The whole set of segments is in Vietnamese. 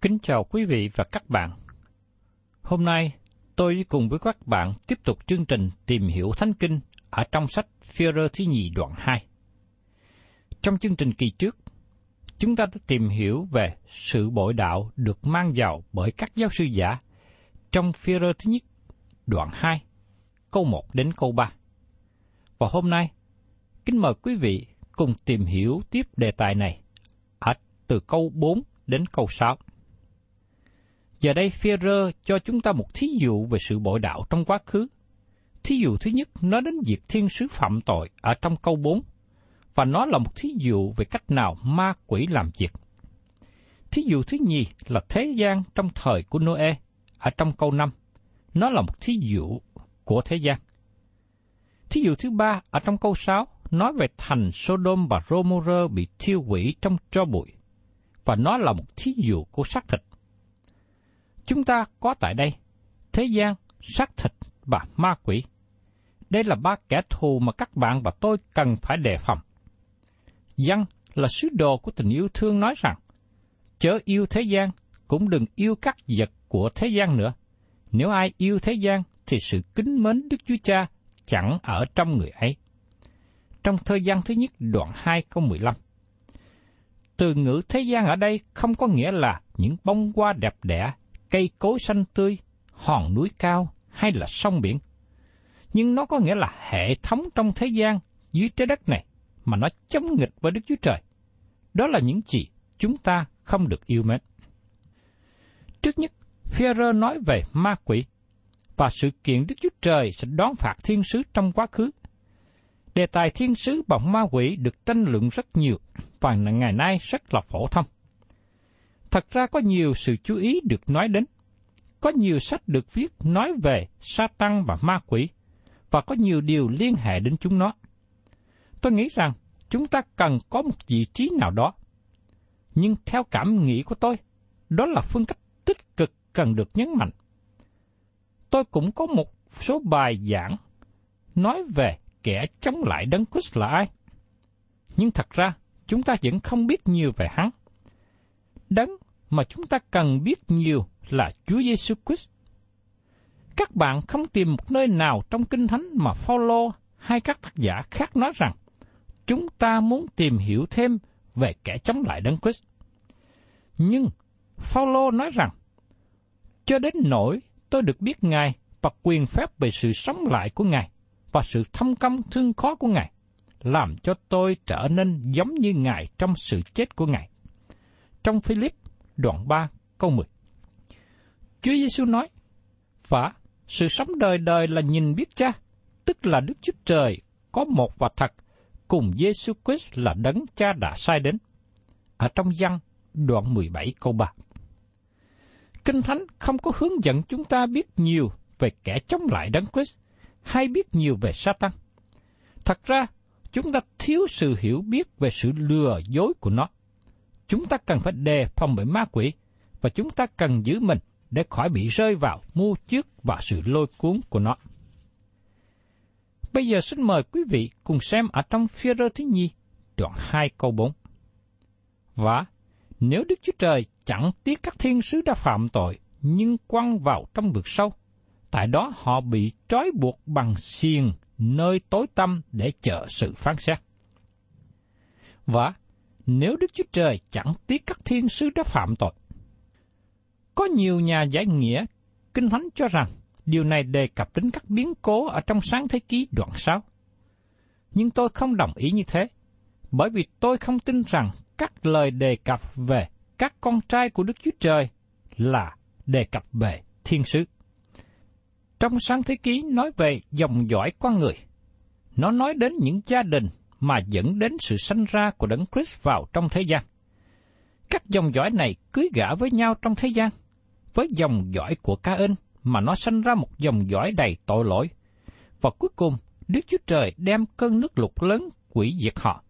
Kính chào quý vị và các bạn. Hôm nay, tôi cùng với các bạn tiếp tục chương trình tìm hiểu Thánh Kinh ở trong sách Führer thứ nhì đoạn 2. Trong chương trình kỳ trước, chúng ta đã tìm hiểu về sự bội đạo được mang vào bởi các giáo sư giả trong Führer thứ nhất đoạn 2, câu 1 đến câu 3. Và hôm nay, kính mời quý vị cùng tìm hiểu tiếp đề tài này ở từ câu 4 đến câu 6. Giờ đây Führer cho chúng ta một thí dụ về sự bội đạo trong quá khứ. Thí dụ thứ nhất nói đến việc thiên sứ phạm tội ở trong câu 4, và nó là một thí dụ về cách nào ma quỷ làm việc. Thí dụ thứ nhì là thế gian trong thời của Noe ở trong câu 5. Nó là một thí dụ của thế gian. Thí dụ thứ ba ở trong câu 6 nói về thành Sodom và Gomorrah bị thiêu hủy trong tro bụi, và nó là một thí dụ của xác thịt. Chúng ta có tại đây thế gian, xác thịt và ma quỷ. Đây là ba kẻ thù mà các bạn và tôi cần phải đề phòng. Dân là sứ đồ của tình yêu thương nói rằng, chớ yêu thế gian, cũng đừng yêu các vật của thế gian nữa. Nếu ai yêu thế gian, thì sự kính mến Đức Chúa Cha chẳng ở trong người ấy. Trong thời gian thứ nhất đoạn 2 câu 15. Từ ngữ thế gian ở đây không có nghĩa là những bông hoa đẹp đẽ, cây cối xanh tươi, hòn núi cao hay là sông biển. Nhưng nó có nghĩa là hệ thống trong thế gian dưới trái đất này mà nó chống nghịch với Đức Chúa Trời. Đó là những gì chúng ta không được yêu mến. Trước nhất, Führer nói về ma quỷ và sự kiện Đức Chúa Trời sẽ đón phạt thiên sứ trong quá khứ. Đề tài thiên sứ và ma quỷ được tranh luận rất nhiều và ngày nay rất là phổ thông. Thật ra có nhiều sự chú ý được nói đến. Có nhiều sách được viết nói về Satan và ma quỷ, và có nhiều điều liên hệ đến chúng nó. Tôi nghĩ rằng chúng ta cần có một vị trí nào đó. Nhưng theo cảm nghĩ của tôi, đó là phương cách tích cực cần được nhấn mạnh. Tôi cũng có một số bài giảng nói về kẻ chống lại Đấng Christ là ai. Nhưng thật ra, chúng ta vẫn không biết nhiều về hắn. Đấng mà chúng ta cần biết nhiều là Chúa Giêsu Christ. Các bạn không tìm một nơi nào trong Kinh Thánh mà Phaolô hay các tác giả khác nói rằng chúng ta muốn tìm hiểu thêm về kẻ chống lại Đấng Christ. Nhưng Phaolô nói rằng cho đến nỗi tôi được biết Ngài và quyền phép về sự sống lại của Ngài và sự thâm công thương khó của Ngài, làm cho tôi trở nên giống như Ngài trong sự chết của Ngài. Trong Philip đoạn 3 câu 10 Chúa Giêsu nói, Và sự sống đời đời là nhìn biết cha, tức là Đức Chúa Trời có một và thật, cùng Giêsu Christ là đấng cha đã sai đến. Ở trong văn đoạn 17 câu 3 Kinh Thánh không có hướng dẫn chúng ta biết nhiều về kẻ chống lại Đấng Christ hay biết nhiều về Satan. Thật ra, chúng ta thiếu sự hiểu biết về sự lừa dối của nó. Chúng ta cần phải đề phòng bởi ma quỷ và chúng ta cần giữ mình để khỏi bị rơi vào mưu trước và sự lôi cuốn của nó. Bây giờ xin mời quý vị cùng xem ở trong phía rơ thứ nhi, đoạn 2 câu 4. Và nếu Đức Chúa Trời chẳng tiếc các thiên sứ đã phạm tội, nhưng quăng vào trong vực sâu, tại đó họ bị trói buộc bằng xiềng nơi tối tăm để chờ sự phán xét. Và nếu Đức Chúa Trời chẳng tiếc các thiên sứ đã phạm tội. Có nhiều nhà giải nghĩa, Kinh Thánh cho rằng điều này đề cập đến các biến cố ở trong sáng thế ký đoạn 6. Nhưng tôi không đồng ý như thế, bởi vì tôi không tin rằng các lời đề cập về các con trai của Đức Chúa Trời là đề cập về thiên sứ. Trong sáng thế ký nói về dòng dõi con người. Nó nói đến những gia đình mà dẫn đến sự sanh ra của Đấng Christ vào trong thế gian. Các dòng dõi này cưới gả với nhau trong thế gian. Với dòng dõi của ca ơn mà nó sanh ra một dòng dõi đầy tội lỗi. Và cuối cùng, Đức Chúa Trời đem cơn nước lụt lớn quỷ diệt họ.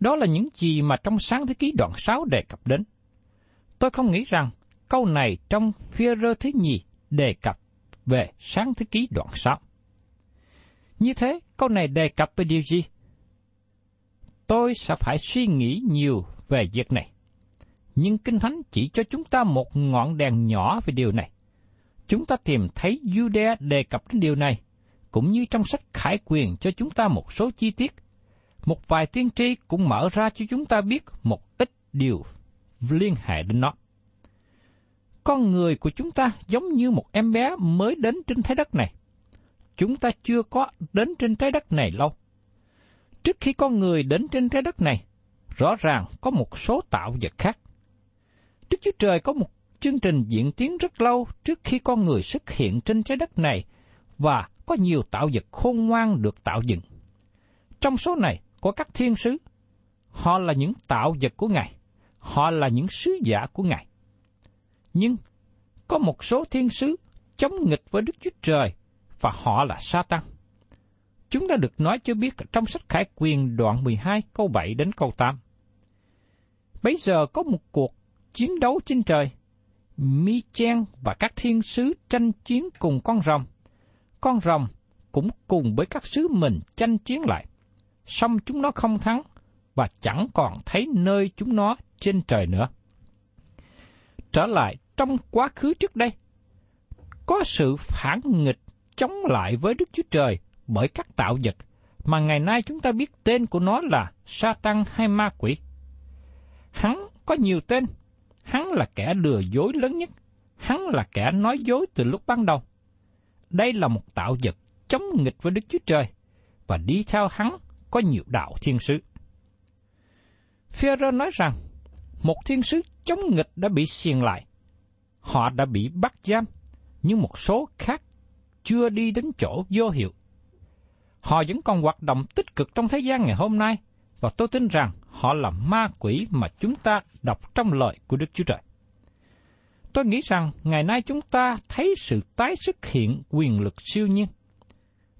Đó là những gì mà trong sáng thế ký đoạn 6 đề cập đến. Tôi không nghĩ rằng câu này trong phía rơ thứ nhì đề cập về sáng thế ký đoạn 6. Như thế, câu này đề cập về điều gì? Tôi sẽ phải suy nghĩ nhiều về việc này. Nhưng Kinh Thánh chỉ cho chúng ta một ngọn đèn nhỏ về điều này. Chúng ta tìm thấy Judea đề cập đến điều này, cũng như trong sách Khải Quyền cho chúng ta một số chi tiết. Một vài tiên tri cũng mở ra cho chúng ta biết một ít điều liên hệ đến nó. Con người của chúng ta giống như một em bé mới đến trên trái đất này. Chúng ta chưa có đến trên trái đất này lâu. Trước khi con người đến trên trái đất này, rõ ràng có một số tạo vật khác. Đức Chúa Trời có một chương trình diễn tiến rất lâu trước khi con người xuất hiện trên trái đất này và có nhiều tạo vật khôn ngoan được tạo dựng. Trong số này có các thiên sứ. Họ là những tạo vật của Ngài. Họ là những sứ giả của Ngài. Nhưng có một số thiên sứ chống nghịch với Đức Chúa Trời và họ là Satan. Chúng ta được nói cho biết trong sách Khải Quyền đoạn 12 câu 7 đến câu 8. Bây giờ có một cuộc chiến đấu trên trời. Mi Chen và các thiên sứ tranh chiến cùng con rồng. Con rồng cũng cùng với các sứ mình tranh chiến lại. Xong chúng nó không thắng và chẳng còn thấy nơi chúng nó trên trời nữa. Trở lại trong quá khứ trước đây, có sự phản nghịch chống lại với Đức Chúa Trời bởi các tạo vật mà ngày nay chúng ta biết tên của nó là sa tăng hay ma quỷ. Hắn có nhiều tên, hắn là kẻ lừa dối lớn nhất, hắn là kẻ nói dối từ lúc ban đầu. Đây là một tạo vật chống nghịch với Đức Chúa Trời, và đi theo hắn có nhiều đạo thiên sứ. Führer nói rằng, một thiên sứ chống nghịch đã bị xiềng lại. Họ đã bị bắt giam, nhưng một số khác chưa đi đến chỗ vô hiệu. Họ vẫn còn hoạt động tích cực trong thế gian ngày hôm nay, và tôi tin rằng họ là ma quỷ mà chúng ta đọc trong lời của Đức Chúa Trời. Tôi nghĩ rằng ngày nay chúng ta thấy sự tái xuất hiện quyền lực siêu nhiên.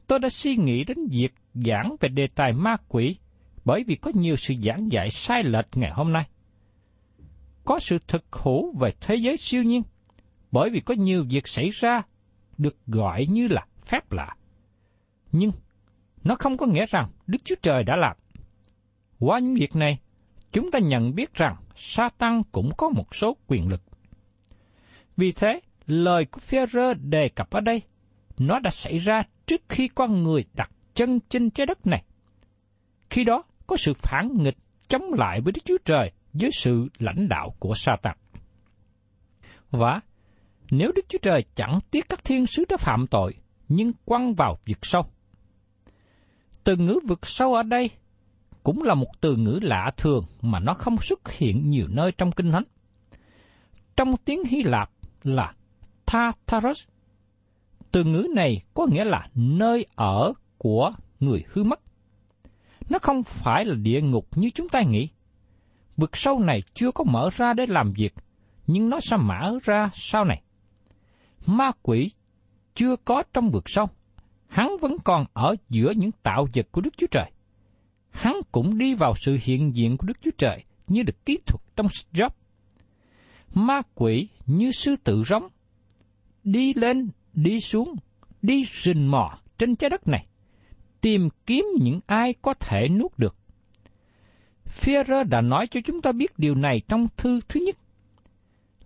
Tôi đã suy nghĩ đến việc giảng về đề tài ma quỷ bởi vì có nhiều sự giảng dạy sai lệch ngày hôm nay. Có sự thực hữu về thế giới siêu nhiên, bởi vì có nhiều việc xảy ra được gọi như là phép lạ. Nhưng nó không có nghĩa rằng Đức Chúa Trời đã làm. Qua những việc này, chúng ta nhận biết rằng Satan cũng có một số quyền lực. Vì thế, lời của Phêrô đề cập ở đây, nó đã xảy ra trước khi con người đặt chân trên trái đất này. Khi đó, có sự phản nghịch chống lại với Đức Chúa Trời dưới sự lãnh đạo của Satan. Và nếu Đức Chúa Trời chẳng tiếc các thiên sứ đã phạm tội, nhưng quăng vào vực sâu. Từ ngữ vực sâu ở đây cũng là một từ ngữ lạ thường mà nó không xuất hiện nhiều nơi trong Kinh Thánh. Trong tiếng Hy Lạp là Tartarus. Từ ngữ này có nghĩa là nơi ở của người hư mất. Nó không phải là địa ngục như chúng ta nghĩ. Vực sâu này chưa có mở ra để làm việc, nhưng nó sẽ mở ra sau này. Ma quỷ chưa có trong vực sâu, hắn vẫn còn ở giữa những tạo vật của Đức Chúa Trời. Hắn cũng đi vào sự hiện diện của Đức Chúa Trời như được kỹ thuật trong Job. Ma quỷ như sư tử rống, đi lên, đi xuống, đi rình mò trên trái đất này, tìm kiếm những ai có thể nuốt được. Führer đã nói cho chúng ta biết điều này trong thư thứ nhất.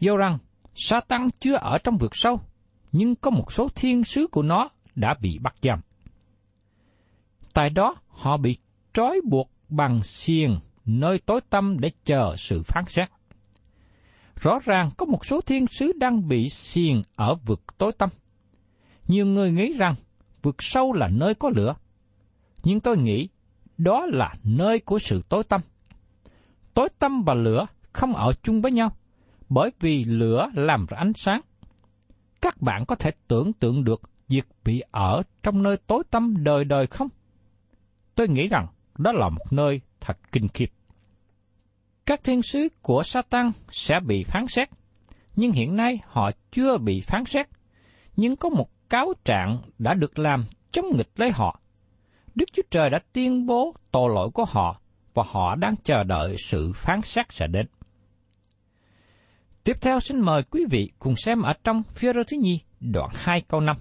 Do rằng, Satan chưa ở trong vực sâu, nhưng có một số thiên sứ của nó đã bị bắt giam. Tại đó, họ bị trói buộc bằng xiềng nơi tối tăm để chờ sự phán xét. Rõ ràng có một số thiên sứ đang bị xiềng ở vực tối tăm. Nhiều người nghĩ rằng vực sâu là nơi có lửa. Nhưng tôi nghĩ đó là nơi của sự tối tăm. Tối tăm và lửa không ở chung với nhau, bởi vì lửa làm ra ánh sáng. Các bạn có thể tưởng tượng được việc bị ở trong nơi tối tăm đời đời không? Tôi nghĩ rằng đó là một nơi thật kinh khiếp. Các thiên sứ của Satan sẽ bị phán xét, nhưng hiện nay họ chưa bị phán xét, nhưng có một cáo trạng đã được làm chống nghịch lấy họ. Đức Chúa Trời đã tuyên bố tội lỗi của họ và họ đang chờ đợi sự phán xét sẽ đến. Tiếp theo xin mời quý vị cùng xem ở trong phía rơ thứ nhi, đoạn 2 câu 5.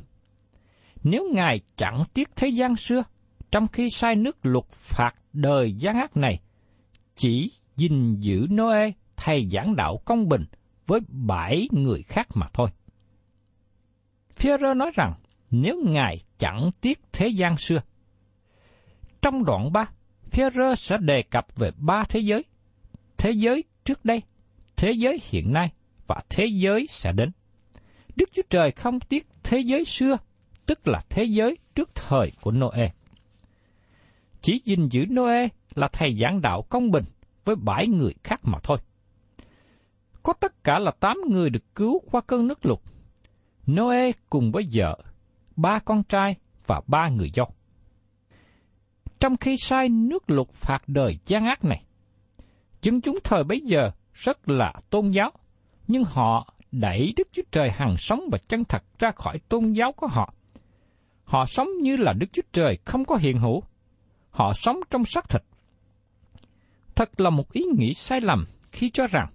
Nếu Ngài chẳng tiếc thế gian xưa, trong khi sai nước luật phạt đời gian ác này, chỉ gìn giữ Noe thầy giảng đạo công bình với bảy người khác mà thôi. Phêrô nói rằng nếu Ngài chẳng tiếc thế gian xưa. Trong đoạn 3, Phêrô sẽ đề cập về ba thế giới. Thế giới trước đây, thế giới hiện nay và thế giới sẽ đến. Đức Chúa Trời không tiếc thế giới xưa, tức là thế giới trước thời của Noe. Chỉ gìn giữ Noe là thầy giảng đạo công bình với bảy người khác mà thôi. Có tất cả là tám người được cứu qua cơn nước lụt. Noe cùng với vợ, ba con trai và ba người dâu. Trong khi sai nước lụt phạt đời gian ác này, dân chúng thời bấy giờ rất là tôn giáo, nhưng họ đẩy Đức Chúa Trời hằng sống và chân thật ra khỏi tôn giáo của họ. Họ sống như là Đức Chúa Trời không có hiện hữu. Họ sống trong xác thịt. Thật là một ý nghĩ sai lầm khi cho rằng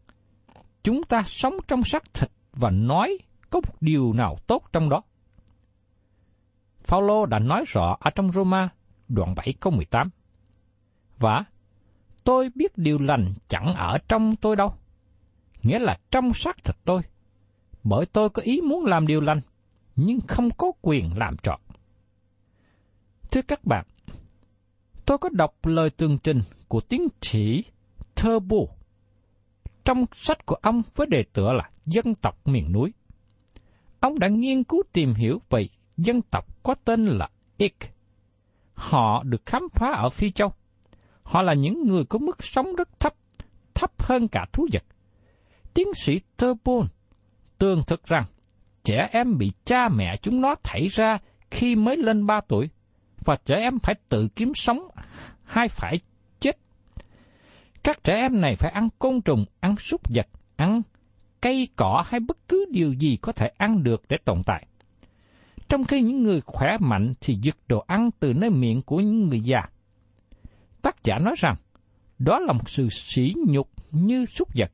chúng ta sống trong xác thịt và nói có một điều nào tốt trong đó. Phaolô đã nói rõ ở trong Roma đoạn 7 câu 18. Và tôi biết điều lành chẳng ở trong tôi đâu. Nghĩa là trong xác thịt tôi. Bởi tôi có ý muốn làm điều lành, nhưng không có quyền làm trọn. Thưa các bạn, tôi có đọc lời tường trình của tiến sĩ Turbo trong sách của ông với đề tựa là Dân tộc miền núi. Ông đã nghiên cứu tìm hiểu về dân tộc có tên là Ik. Họ được khám phá ở Phi Châu. Họ là những người có mức sống rất thấp, thấp hơn cả thú vật. Tiến sĩ Turbon tường thực rằng trẻ em bị cha mẹ chúng nó thảy ra khi mới lên ba tuổi, và trẻ em phải tự kiếm sống hay phải chết. Các trẻ em này phải ăn côn trùng, ăn súc vật, ăn cây cỏ hay bất cứ điều gì có thể ăn được để tồn tại. Trong khi những người khỏe mạnh thì giật đồ ăn từ nơi miệng của những người già. Tác giả nói rằng, đó là một sự sỉ nhục như súc vật,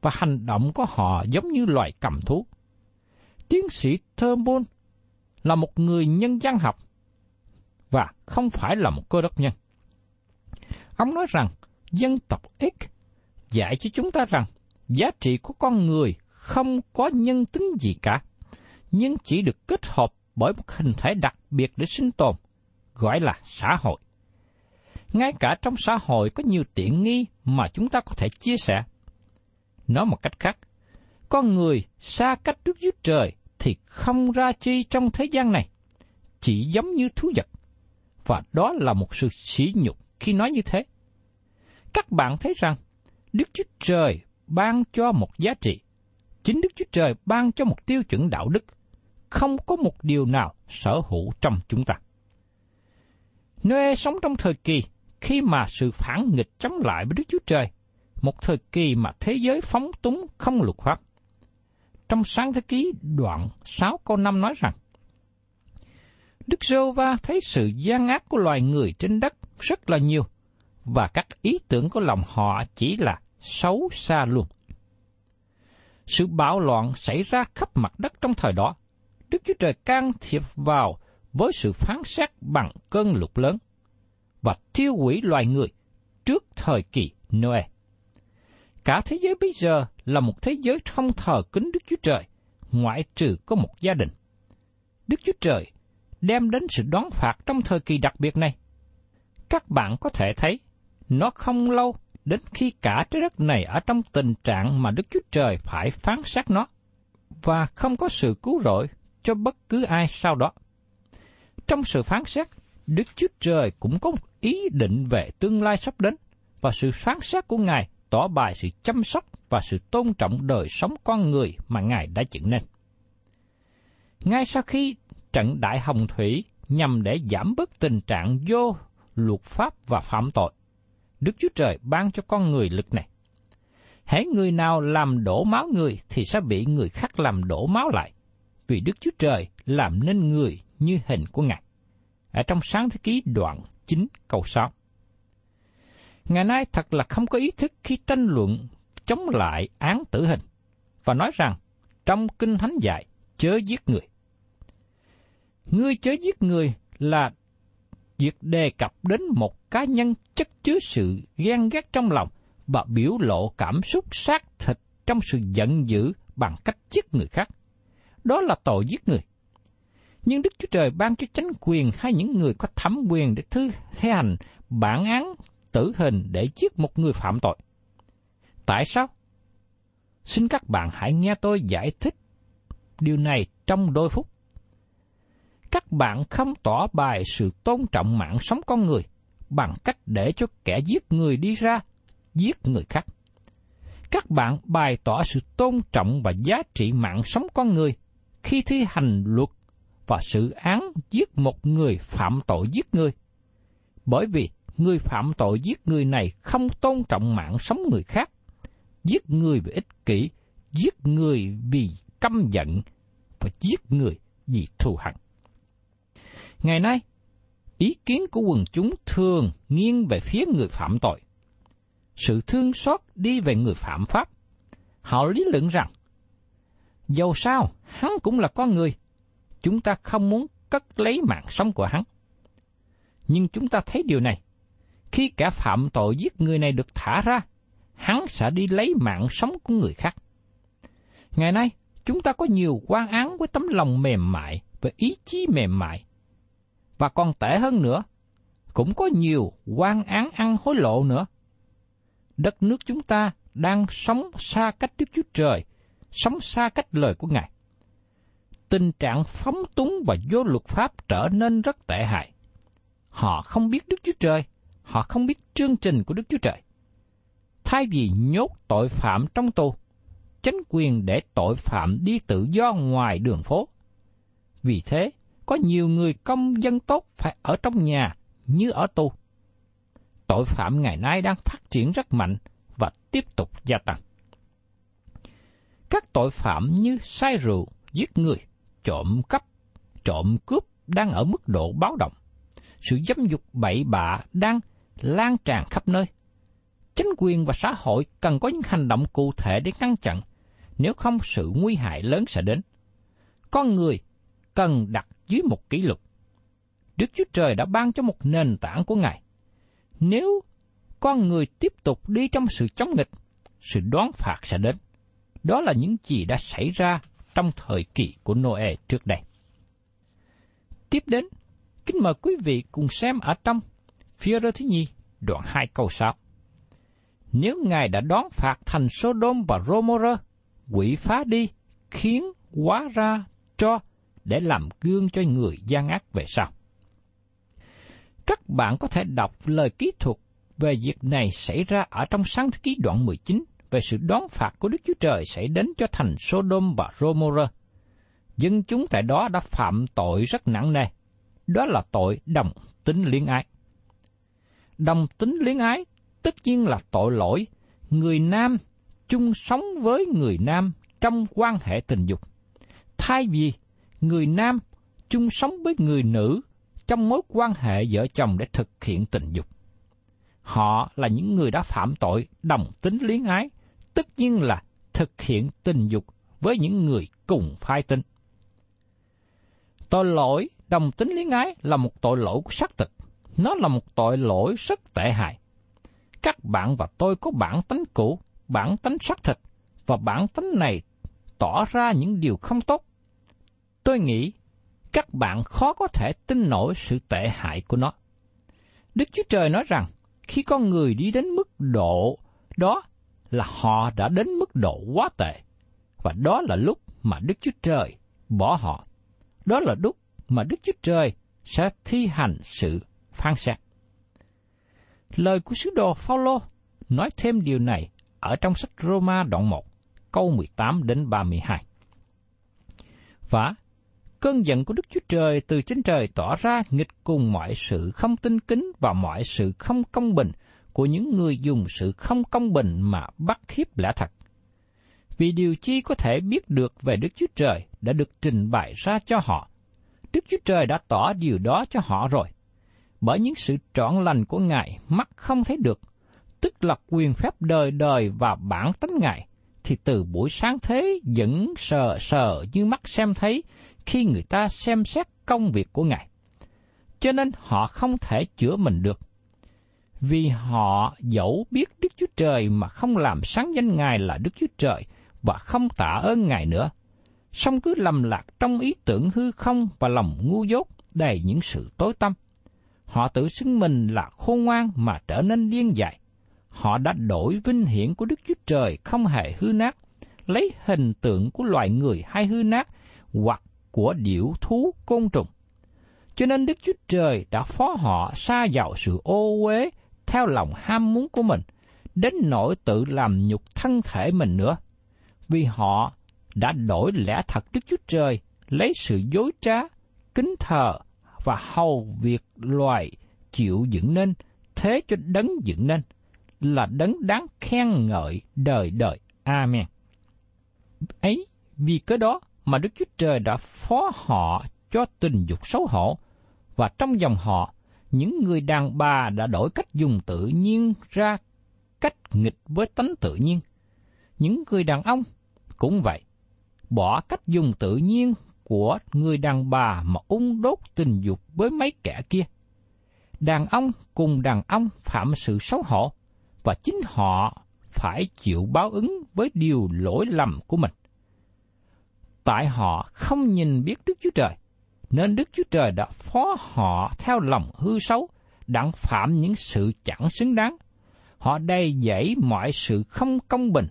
và hành động của họ giống như loài cầm thú. Tiến sĩ Turnbull là một người nhân văn học và không phải là một cơ đốc nhân. Ông nói rằng dân tộc X dạy cho chúng ta rằng giá trị của con người không có nhân tính gì cả, nhưng chỉ được kết hợp bởi một hình thể đặc biệt để sinh tồn, gọi là xã hội. Ngay cả trong xã hội có nhiều tiện nghi mà chúng ta có thể chia sẻ. Nói một cách khác, con người xa cách Đức Chúa Trời thì không ra chi trong thế gian này, chỉ giống như thú vật. Và đó là một sự sỉ nhục khi nói như thế. Các bạn thấy rằng Đức Chúa Trời ban cho một giá trị, chính Đức Chúa Trời ban cho một tiêu chuẩn đạo đức, không có một điều nào sở hữu trong chúng ta. Noe sống trong thời kỳ khi mà sự phản nghịch chống lại với Đức Chúa Trời, một thời kỳ mà thế giới phóng túng không luật pháp. Trong sáng thế ký đoạn 6 câu 5 nói rằng, Đức Rô Va thấy sự gian ác của loài người trên đất rất là nhiều, và các ý tưởng của lòng họ chỉ là xấu xa luôn. Sự bạo loạn xảy ra khắp mặt đất trong thời đó. Đức Chúa Trời can thiệp vào với sự phán xét bằng cơn lục lớn và tiêu hủy loài người trước thời kỳ Noe. Cả thế giới bây giờ là một thế giới không thờ kính Đức Chúa Trời, ngoại trừ có một gia đình. Đức Chúa Trời đem đến sự đón phạt trong thời kỳ đặc biệt này. Các bạn có thể thấy, nó không lâu đến khi cả trái đất này ở trong tình trạng mà Đức Chúa Trời phải phán xét nó, và không có sự cứu rỗi cho bất cứ ai sau đó. Trong sự phán xét, Đức Chúa Trời cũng có một ý định về tương lai sắp đến, và sự phán xét của Ngài tỏ bài sự chăm sóc và sự tôn trọng đời sống con người mà Ngài đã dựng nên. Ngay sau khi trận Đại Hồng Thủy nhằm để giảm bớt tình trạng vô luật pháp và phạm tội, Đức Chúa Trời ban cho con người lực này. Hễ người nào làm đổ máu người thì sẽ bị người khác làm đổ máu lại, vì Đức Chúa Trời làm nên người như hình của Ngài. Ở trong sáng thế ký đoạn 9 câu 6. Ngày nay thật là không có ý thức khi tranh luận chống lại án tử hình và nói rằng trong kinh thánh dạy chớ giết người. Ngươi chớ giết người là việc đề cập đến một cá nhân chất chứa sự ghen ghét trong lòng và biểu lộ cảm xúc xác thịt trong sự giận dữ bằng cách giết người khác. Đó là tội giết người. Nhưng Đức Chúa Trời ban cho chánh quyền hay những người có thẩm quyền để thư thi hành bản án tử hình để giết một người phạm tội. Tại sao? Xin các bạn hãy nghe tôi giải thích điều này trong đôi phút. Các bạn không tỏ bài sự tôn trọng mạng sống con người bằng cách để cho kẻ giết người đi ra, giết người khác. Các bạn bày tỏ sự tôn trọng và giá trị mạng sống con người khi thi hành luật và sự án giết một người phạm tội giết người. Bởi vì người phạm tội giết người này không tôn trọng mạng sống người khác, giết người vì ích kỷ, giết người vì căm giận và giết người vì thù hận. Ngày nay, ý kiến của quần chúng thường nghiêng về phía người phạm tội. Sự thương xót đi về người phạm pháp. Họ lý luận rằng, dầu sao, hắn cũng là con người. Chúng ta không muốn cất lấy mạng sống của hắn. Nhưng chúng ta thấy điều này. Khi kẻ phạm tội giết người này được thả ra, hắn sẽ đi lấy mạng sống của người khác. Ngày nay, chúng ta có nhiều quan án với tấm lòng mềm mại và ý chí mềm mại. Và còn tệ hơn nữa, cũng có nhiều quan án ăn hối lộ nữa. Đất nước chúng ta đang sống xa cách Đức Chúa Trời, sống xa cách lời của Ngài. Tình trạng phóng túng và vô luật pháp trở nên rất tệ hại. Họ không biết Đức Chúa Trời, họ không biết chương trình của Đức Chúa Trời. Thay vì nhốt tội phạm trong tù, chánh quyền để tội phạm đi tự do ngoài đường phố. Vì thế, có nhiều người công dân tốt phải ở trong nhà như ở tù. Tội phạm ngày nay đang phát triển rất mạnh và tiếp tục gia tăng. Các tội phạm như say rượu, giết người, trộm cắp, trộm cướp đang ở mức độ báo động. Sự dâm dục bậy bạ đang lan tràn khắp nơi. Chính quyền và xã hội cần có những hành động cụ thể để ngăn chặn, nếu không sự nguy hại lớn sẽ đến. Con người cần đặt dưới một kỷ luật. Đức Chúa Trời đã ban cho một nền tảng của Ngài. Nếu con người tiếp tục đi trong sự chống nghịch, sự đoán phạt sẽ đến. Đó là những gì đã xảy ra trong thời kỳ của Noe trước đây. Tiếp đến, kính mời quý vị cùng xem ở trong phía rơ thứ nhì, đoạn 2 câu 6. Nếu Ngài đã đón phạt thành Sodom và Gomorrah quỷ phá đi, khiến quá ra cho để làm gương cho người gian ác về sau. Các bạn có thể đọc lời kỹ thuật về việc này xảy ra ở trong sáng thế ký đoạn 19 về sự đón phạt của Đức Chúa Trời sẽ đến cho thành Sodom và Gomorrah. Dân chúng tại đó đã phạm tội rất nặng nề. Đó là tội đồng tính liên ái. Đồng tính liên ái tất nhiên là tội lỗi người nam chung sống với người nam trong quan hệ tình dục. Thay vì người nam chung sống với người nữ trong mối quan hệ vợ chồng để thực hiện tình dục. Họ là những người đã phạm tội đồng tính liên ái, tất nhiên là thực hiện tình dục với những người cùng phai tinh. Tội lỗi đồng tính liên ái là một tội lỗi của xác thịt. Nó là một tội lỗi rất tệ hại. Các bạn và tôi có bản tánh cũ, bản tánh xác thịt, và bản tánh này tỏ ra những điều không tốt. Tôi nghĩ các bạn khó có thể tin nổi sự tệ hại của nó. Đức Chúa Trời nói rằng, khi con người đi đến mức độ đó là họ đã đến mức độ quá tệ, và đó là lúc mà Đức Chúa Trời bỏ họ. Đó là lúc mà Đức Chúa Trời sẽ thi hành sự phán xét. Lời của sứ đồ Phaolô nói thêm điều này ở trong sách Roma đoạn 1, câu 18 đến 32. Và cơn giận của Đức Chúa Trời từ trên trời tỏ ra nghịch cùng mọi sự không tinh kính và mọi sự không công bình của những người dùng sự không công bình mà bắt hiếp lẽ thật. Vì điều chi có thể biết được về Đức Chúa Trời đã được trình bày ra cho họ. Đức Chúa Trời đã tỏ điều đó cho họ rồi. Bởi những sự trọn lành của Ngài mắt không thấy được, tức là quyền phép đời đời và bản tánh Ngài, thì từ buổi sáng thế vẫn sờ sờ như mắt xem thấy khi người ta xem xét công việc của Ngài. Cho nên họ không thể chữa mình được. Vì họ dẫu biết Đức Chúa Trời mà không làm sáng danh Ngài là Đức Chúa Trời và không tạ ơn Ngài nữa, song cứ lầm lạc trong ý tưởng hư không và lòng ngu dốt đầy những sự tối tâm. Họ tự xưng mình là khôn ngoan mà trở nên điên dại. Họ đã đổi vinh hiển của Đức Chúa Trời không hề hư nát, lấy hình tượng của loài người hay hư nát hoặc của điểu thú côn trùng. Cho nên Đức Chúa Trời đã phó họ xa vào sự ô uế theo lòng ham muốn của mình, đến nỗi tự làm nhục thân thể mình nữa. Vì họ đã đổi lẽ thật Đức Chúa Trời, lấy sự dối trá, kính thờ và hầu việc loài chịu dựng nên, thế cho đấng dựng nên, là đấng đáng khen ngợi đời đời. Amen. Ấy, vì cái đó mà Đức Chúa Trời đã phó họ cho tình dục xấu hổ, và trong dòng họ, những người đàn bà đã đổi cách dùng tự nhiên ra cách nghịch với tánh tự nhiên. Những người đàn ông cũng vậy, bỏ cách dùng tự nhiên của người đàn bà mà ung đốt tình dục với mấy kẻ kia. Đàn ông cùng đàn ông phạm sự xấu hổ, và chính họ phải chịu báo ứng với điều lỗi lầm của mình. Tại họ không nhìn biết Đức Chúa Trời, nên Đức Chúa Trời đã phó họ theo lòng hư xấu, đặng phạm những sự chẳng xứng đáng. Họ đầy dẫy mọi sự không công bình,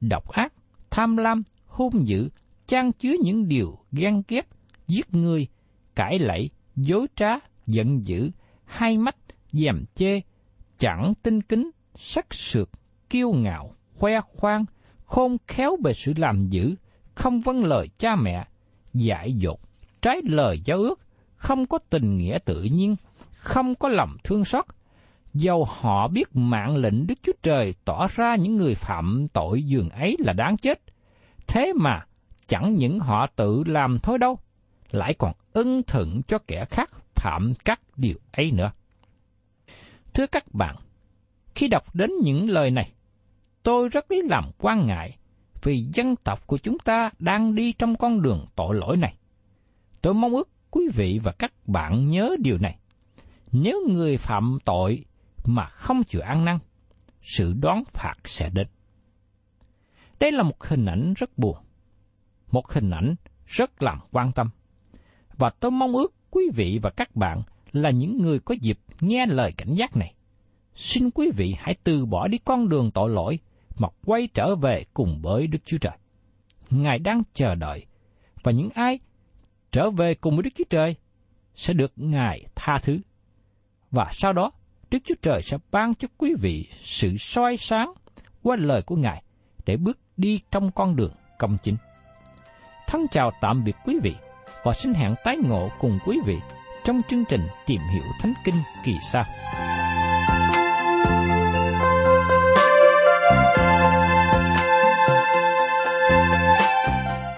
độc ác, tham lam, hung dữ, trang chứa những điều ghen ghét, giết người, cãi lẫy, dối trá, giận dữ, hai mắt, dèm chê, chẳng tinh kính, sắc sược, kiêu ngạo, khoe khoang, khôn khéo về sự làm dữ, không vâng lời cha mẹ, dại dột, trái lời giao ước, không có tình nghĩa tự nhiên, không có lòng thương xót. Dầu họ biết mạng lệnh Đức Chúa Trời tỏ ra những người phạm tội dường ấy là đáng chết, thế mà chẳng những họ tự làm thôi đâu, lại còn ân thận cho kẻ khác phạm các điều ấy nữa. Thưa các bạn, khi đọc đến những lời này, tôi rất lấy làm quan ngại vì dân tộc của chúng ta đang đi trong con đường tội lỗi này. Tôi mong ước quý vị và các bạn nhớ điều này. Nếu người phạm tội mà không chịu ăn năn, sự đoán phạt sẽ đến. Đây là một hình ảnh rất buồn, một hình ảnh rất làm quan tâm. Và tôi mong ước quý vị và các bạn là những người có dịp nghe lời cảnh giác này. Xin quý vị hãy từ bỏ đi con đường tội lỗi mà quay trở về cùng với Đức Chúa Trời. Ngài đang chờ đợi, và những ai trở về cùng với Đức Chúa Trời sẽ được Ngài tha thứ. Và sau đó, Đức Chúa Trời sẽ ban cho quý vị sự soi sáng qua lời của Ngài để bước đi trong con đường công chính. Thân chào tạm biệt quý vị và xin hẹn tái ngộ cùng quý vị trong chương trình tìm hiểu Thánh Kinh kỳ sau.